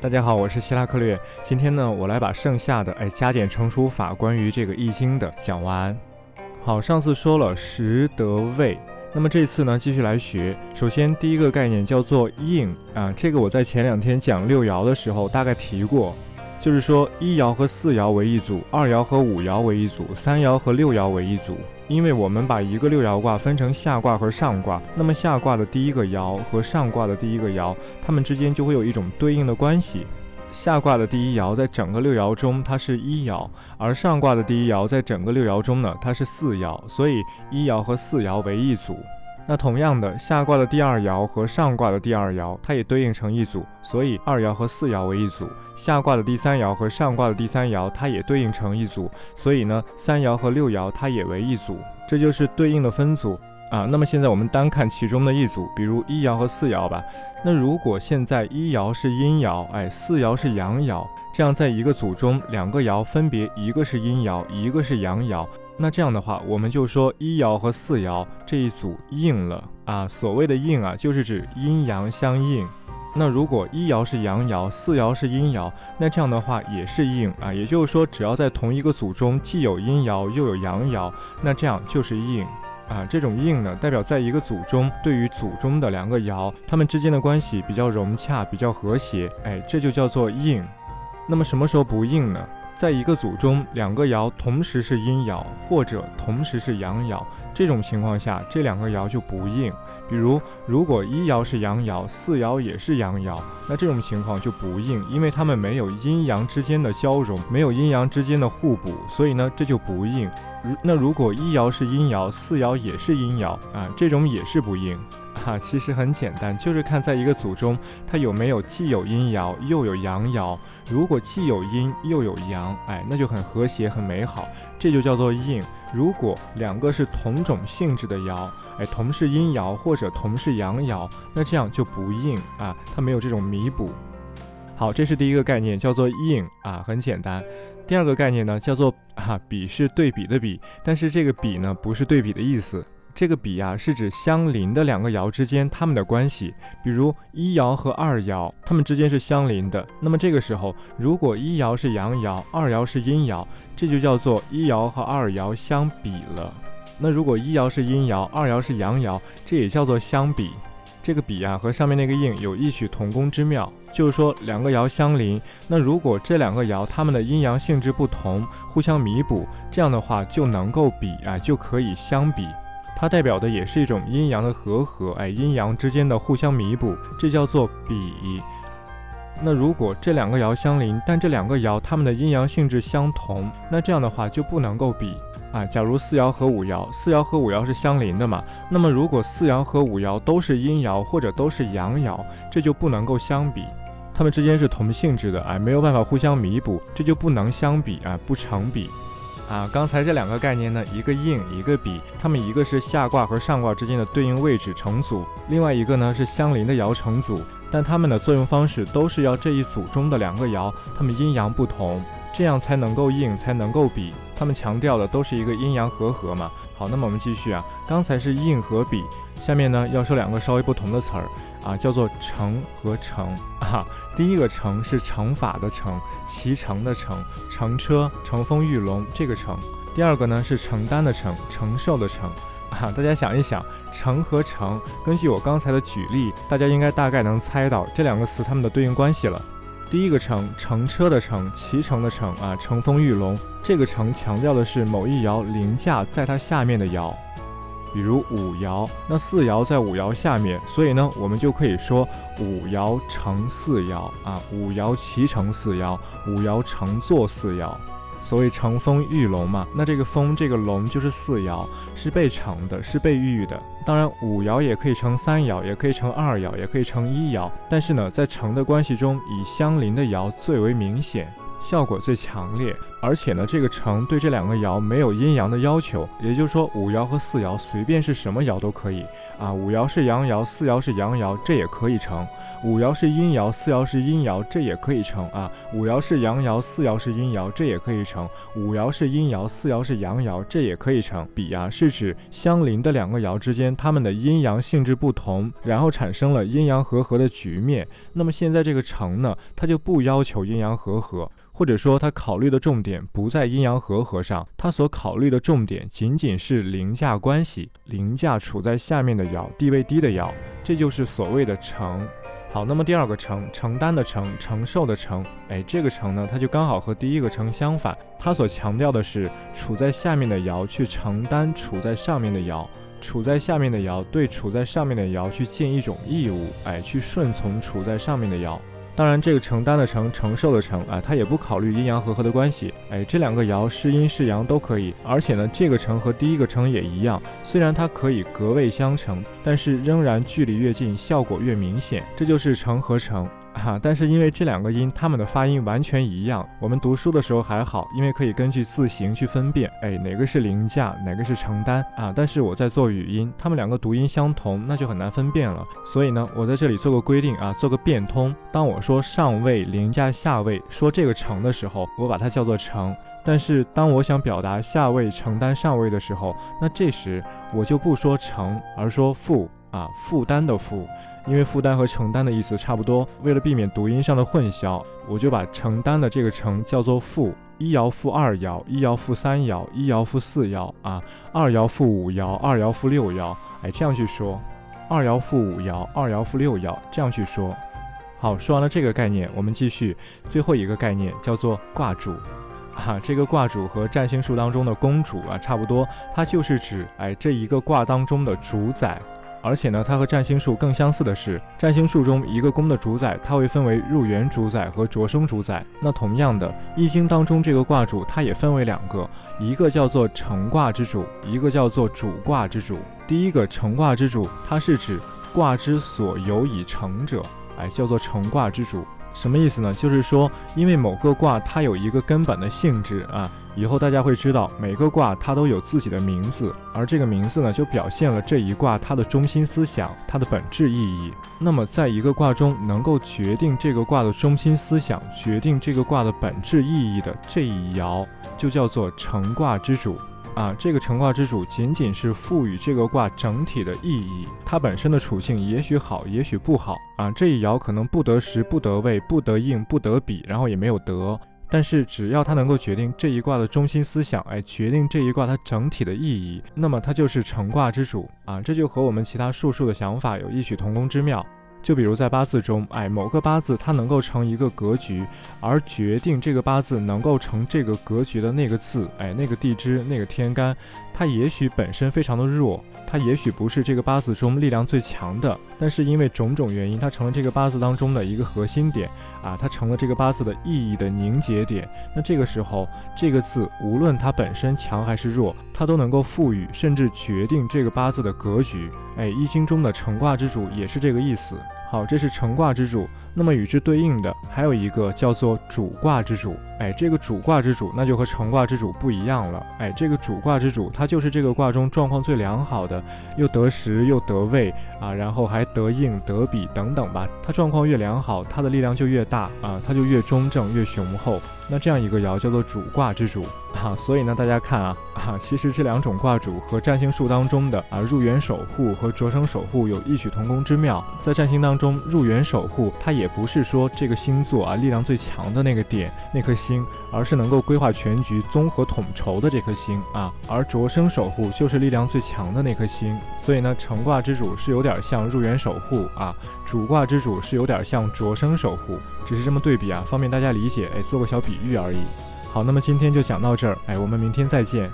大家好，我是希拉克略。今天呢，我来把剩下的哎加减乘除法关于这个易经的讲完。好，上次说了时得位，那么这次呢继续来学。首先第一个概念叫做应啊，这个我在前两天讲六爻的时候大概提过，就是说一爻和四爻为一组，二爻和五爻为一组，三爻和六爻为一组。因为我们把一个六爻卦分成下卦和上卦，那么下卦的第一个爻和上卦的第一个爻，它们之间就会有一种对应的关系。下卦的第一爻在整个六爻中它是一爻，而上卦的第一爻在整个六爻中呢，它是四爻，所以一爻和四爻为一组。那同样的，下卦的第二爻和上卦的第二爻，它也对应成一组，所以二爻和四爻为一组。下卦的第三爻和上卦的第三爻，它也对应成一组，所以呢，三爻和六爻它也为一组。这就是对应的分组啊。那么现在我们单看其中的一组，比如一爻和四爻吧。那如果现在一爻是阴爻，哎，四爻是阳爻，这样在一个组中，两个爻分别一个是阴爻，一个是阳爻。那这样的话，我们就说一爻和四爻这一组应了啊。所谓的应啊，就是指阴阳相应。那如果一爻是阳爻，四爻是阴爻，那这样的话也是应啊。也就是说，只要在同一个组中既有阴爻又有阳爻，那这样就是应啊。这种应呢，代表在一个组中，对于组中的两个爻，它们之间的关系比较融洽，比较和谐，哎，这就叫做应。那么什么时候不应呢？在一个组中，两个爻同时是阴爻，或者同时是阳爻，这种情况下，这两个爻就不应。比如，如果一爻是阳爻，四爻也是阳爻，那这种情况就不应，因为它们没有阴阳之间的交融，没有阴阳之间的互补，所以呢，这就不应。那如果一爻是阴爻，四爻也是阴爻啊，这种也是不应。哈，其实很简单，就是看在一个组中，它有没有既有阴爻又有阳爻。如果既有阴又有阳，哎，那就很和谐很美好，这就叫做应。如果两个是同种性质的爻，哎，同是阴爻或者同是阳爻，那这样就不应啊，它没有这种弥补。好，这是第一个概念，叫做应啊，很简单。第二个概念呢，叫做啊，比是对比的比，但是这个比呢，不是对比的意思。这个比啊，是指相邻的两个爻之间它们的关系。比如一爻和二爻，它们之间是相邻的。那么这个时候，如果一爻是阳爻，二爻是阴爻，这就叫做一爻和二爻相比了。那如果一爻是阴爻，二爻是阳爻，这也叫做相比。这个比啊，和上面那个应有异曲同工之妙，就是说两个爻相邻。那如果这两个爻它们的阴阳性质不同，互相弥补，这样的话就能够比啊，就可以相比。它代表的也是一种阴阳的和合，哎，阴阳之间的互相弥补，这叫做比。那如果这两个爻相邻，但这两个爻它们的阴阳性质相同，那这样的话就不能够比啊。假如四爻和五爻，四爻和五爻是相邻的嘛，那么如果四爻和五爻都是阴爻或者都是阳爻，这就不能够相比，它们之间是同性质的，哎，没有办法互相弥补，这就不能相比啊，不成比。啊，刚才这两个概念呢，一个应，一个比，它们一个是下卦和上卦之间的对应位置成组，另外一个呢是相邻的爻成组，但它们的作用方式都是要这一组中的两个爻，它们阴阳不同，这样才能够应，才能够比。他们强调的都是一个阴阳和合嘛。好，那么我们继续啊，刚才是应和比，下面呢要说两个稍微不同的词儿啊，叫做乘和乘啊。第一个乘是乘法的乘，骑乘的乘，乘车、乘风御龙这个乘。第二个呢是承担的承，承受的承啊。大家想一想，乘和乘，根据我刚才的举例，大家应该大概能猜到这两个词它们的对应关系了。第一个乘，乘车的乘，骑乘的乘啊，乘风御龙。这个乘强调的是某一爻凌驾在它下面的爻，比如五爻，那四爻在五爻下面，所以呢，我们就可以说五爻乘四爻啊，五爻骑乘四爻，五爻乘坐四爻。所谓乘风御龙嘛，那这个风这个龙就是四爻，是被乘的，是被御的。当然五爻也可以乘三爻，也可以乘二爻，也可以乘一爻。但是呢，在乘的关系中，以相邻的爻最为明显，效果最强烈。而且呢，这个乘对这两个爻没有阴阳的要求，也就是说五爻和四爻随便是什么爻都可以啊。五爻是阳爻，四爻是阳爻，这也可以乘。五爻是阴爻，四爻是阴爻，这也可以成啊。五爻是阳爻，四爻是阴爻，这也可以成。五爻是阴爻，四爻是阳爻，这也可以成。比啊是指相邻的两个爻之间，它们的阴阳性质不同，然后产生了阴阳和合的局面。那么现在这个成呢，它就不要求阴阳和合。或者说，他考虑的重点点不在阴阳和合上，他所考虑的重点仅仅是凌驾关系，凌驾处在下面的爻，地位低的爻，这就是所谓的承。好，那么第二个承，承担的承，承受的承，哎，这个承呢，它就刚好和第一个承相反，它所强调的是处在下面的爻去承担处在上面的爻，处在下面的爻对处在上面的爻去尽一种义务，哎，去顺从处在上面的爻。当然，这个承担的承，承受的承啊，它也不考虑阴阳和合的关系。哎，这两个爻是阴是阳都可以。而且呢，这个承和第一个承也一样，虽然它可以隔位相承，但是仍然距离越近，效果越明显。这就是承和承。哈，但是因为这两个音，它们的发音完全一样。我们读书的时候还好，因为可以根据字形去分辨，哎，哪个是凌驾，哪个是承担啊？但是我在做语音，它们两个读音相同，那就很难分辨了。所以呢，我在这里做个规定啊，做个变通。当我说上位凌驾下位，说这个承的时候，我把它叫做承；但是当我想表达下位承担上位的时候，那这时我就不说承，而说负啊，负担的负。因为负担和承担的意思差不多，为了避免读音上的混淆，我就把承担的这个承叫做负。一爻负二爻，一爻负三爻，一爻负四爻啊，二爻负五爻，二爻负六爻，哎，这样去说，二爻负五爻，二爻负六爻，这样去说。好，说完了这个概念，我们继续最后一个概念，叫做卦主。啊，这个卦主和占星术当中的公主啊差不多，它就是指哎这一个卦当中的主宰。而且呢，它和占星术更相似的是，占星术中一个宫的主宰，它会分为入园主宰和着生主宰。那同样的，易经当中这个卦主，它也分为两个，一个叫做成卦之主，一个叫做主卦之主。第一个成卦之主，它是指卦之所有以成者，哎，叫做成卦之主。什么意思呢？就是说，因为某个卦它有一个根本的性质啊，以后大家会知道，每个卦它都有自己的名字，而这个名字呢，就表现了这一卦它的中心思想、它的本质意义。那么，在一个卦中能够决定这个卦的中心思想、决定这个卦的本质意义的这一爻，就叫做成卦之主。啊，这个成卦之主仅仅是赋予这个卦整体的意义，它本身的处境也许好，也许不好啊。这一爻可能不得时，不得位，不得应，不得比，然后也没有得。但是只要它能够决定这一卦的中心思想，哎，决定这一卦它整体的意义，那么它就是成卦之主啊。这就和我们其他术数的想法有异曲同工之妙。就比如在八字中，哎，某个八字它能够成一个格局，而决定这个八字能够成这个格局的那个字，哎，那个地支、那个天干，它也许本身非常的弱。它也许不是这个八字中力量最强的，但是因为种种原因，它成了这个八字当中的一个核心点啊，它成了这个八字的意义的凝结点。那这个时候，这个字无论它本身强还是弱，它都能够赋予甚至决定这个八字的格局。哎，易经中的成卦之主也是这个意思。好，这是成卦之主。那么与之对应的还有一个叫做主卦之主。哎，这个主卦之主那就和成卦之主不一样了。哎，这个主卦之主，它就是这个卦中状况最良好的，又得时又得位啊，然后还得应得比等等吧。它状况越良好，它的力量就越大啊，它就越中正越雄厚。那这样一个爻叫做主卦之主啊。所以呢，大家看啊啊，其实这两种卦主和占星术当中的啊入园守护和着生守护有异曲同工之妙。在占星当中，入园守护它也不是说这个星座啊力量最强的那个点那颗星，而是能够规划全局、综合统筹的这颗星啊。而着生守护就是力量最强的那颗星。所以呢，成卦之主是有点像入园守护啊，主卦之主是有点像着生守护，只是这么对比啊，方便大家理解。哎，做个小比喻而已。好，那么今天就讲到这儿，哎，我们明天再见。